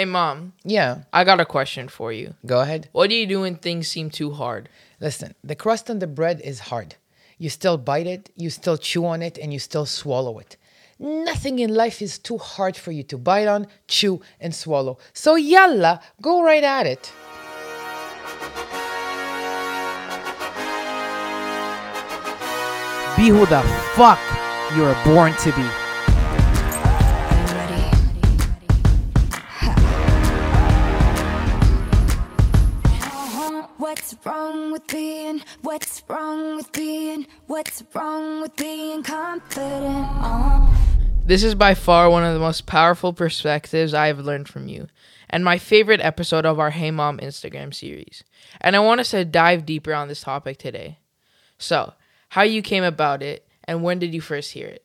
Hey, mom, Yeah, I got a question for you. go ahead. What do you do when things seem too hard? Listen, the crust on the bread is hard. You still bite it, you still chew on it, and you still swallow it. Nothing in life is too hard for you to bite on, chew, and swallow. So, yalla, go right at it. Be who the fuck you were born to be. What's wrong with being? What's wrong with being? What's wrong with being confident? Oh. This is by far one of the most powerful perspectives I have learned from you, and my favorite episode of our Hey Mom Instagram series. And I want us to dive deeper on this topic today. So, how you came about it, and when did you first hear it?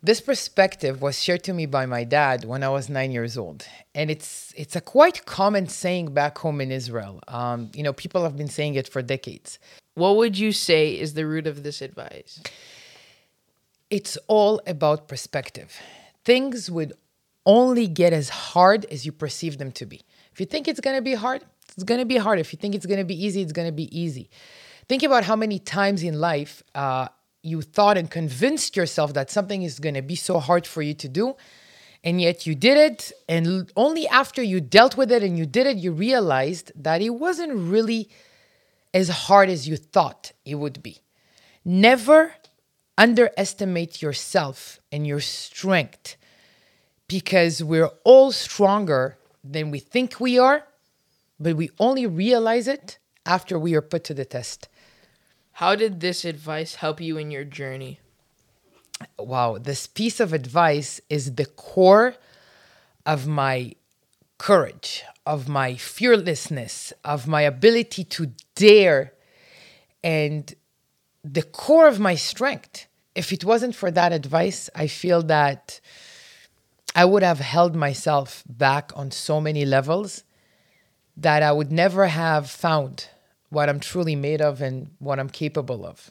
This perspective was shared to me by my dad when I was nine years old, and it's it's a quite common saying back home in Israel. Um, you know, people have been saying it for decades. What would you say is the root of this advice? It's all about perspective. Things would only get as hard as you perceive them to be. If you think it's gonna be hard, it's gonna be hard. If you think it's gonna be easy, it's gonna be easy. Think about how many times in life uh, you thought and convinced yourself that something is gonna be so hard for you to do, and yet you did it. And only after you dealt with it and you did it, you realized that it wasn't really as hard as you thought it would be. Never underestimate yourself and your strength because we're all stronger than we think we are, but we only realize it after we are put to the test. How did this advice help you in your journey? Wow, this piece of advice is the core of my courage, of my fearlessness, of my ability to dare, and the core of my strength. If it wasn't for that advice, I feel that I would have held myself back on so many levels that I would never have found what I'm truly made of and what I'm capable of.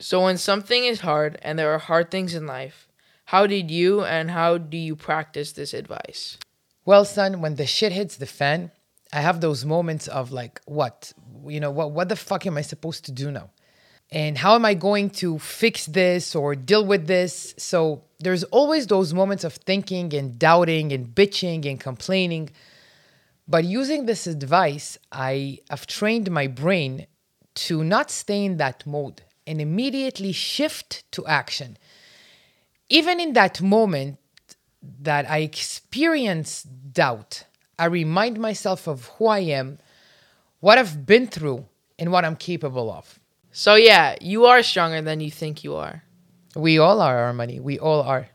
So, when something is hard and there are hard things in life, how did you and how do you practice this advice? Well, son, when the shit hits the fan, I have those moments of like, what? You know, what what the fuck am I supposed to do now? And how am I going to fix this or deal with this? So there's always those moments of thinking and doubting and bitching and complaining. But using this advice, I have trained my brain to not stay in that mode and immediately shift to action. Even in that moment that I experience doubt, I remind myself of who I am, what I've been through, and what I'm capable of. So, yeah, you are stronger than you think you are. We all are money. We all are.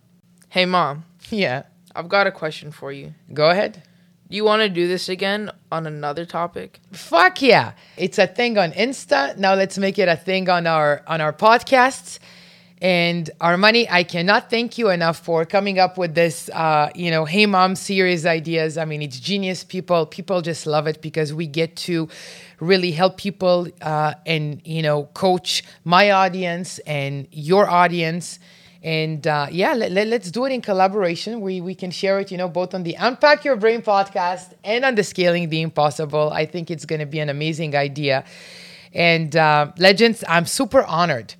Hey, mom, Yeah. I've got a question for you. Go ahead. You want to do this again on another topic? Fuck yeah. It's a thing on Insta. Now let's make it a thing on our on our podcasts. And Armani, I cannot thank you enough for coming up with this uh, you know, Hey Mom series ideas. I mean, it's genius. People people just love it because we get to really help people uh, and you know, coach my audience and your audience. And uh, yeah, let, let, us do it in collaboration. We, we can share it, you know, both on the Unpack Your Brain podcast and on the Scaling the Impossible. I think it's going to be an amazing idea. And uh, legends, I'm super honored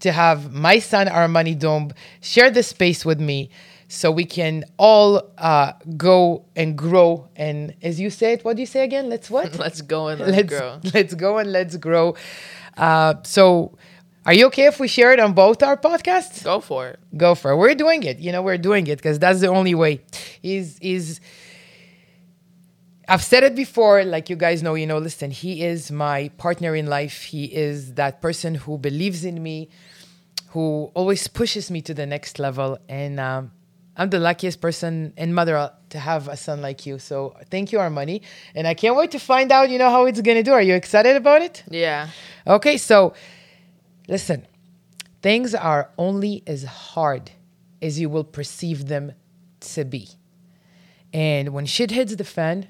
to have my son Armani Domb share this space with me so we can all uh, go and grow. And as you say it, what do you say again? Let's what? Let's go and let's, let's grow. Let's go and let's grow. Uh, so, are you okay if we share it on both our podcasts? Go for it. Go for it. We're doing it. You know, we're doing it because that's the only way. Is is I've said it before, like you guys know, you know, listen, he is my partner in life. He is that person who believes in me, who always pushes me to the next level. And um, I'm the luckiest person and mother to have a son like you. So thank you, Armani. And I can't wait to find out, you know, how it's going to do. Are you excited about it? Yeah. Okay, so listen, things are only as hard as you will perceive them to be. And when shit hits the fan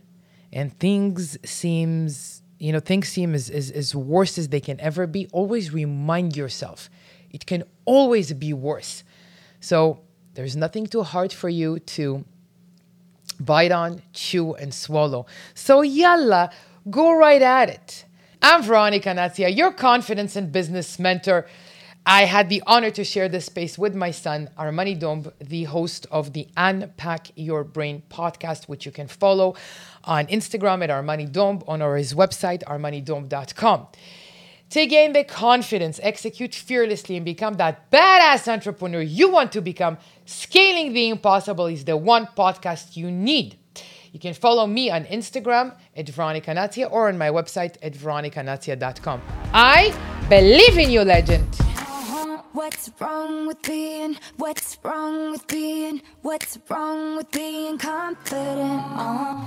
and things seems, you know, things seem as, as, as worse as they can ever be, always remind yourself it can always be worse. So there's nothing too hard for you to bite on, chew, and swallow. So, yalla, go right at it. I'm Veronica Natia, your confidence and business mentor. I had the honor to share this space with my son, Armani Domb, the host of the Unpack Your Brain podcast, which you can follow on Instagram at Armani Domb on or his website, armanidomb.com. To gain the confidence, execute fearlessly, and become that badass entrepreneur you want to become, Scaling the Impossible is the one podcast you need. You can follow me on Instagram at Veronica Natia or on my website at veronicanatia.com. I believe in you, legend. What's wrong with being? What's wrong with being? What's wrong with being confident? Uh-huh.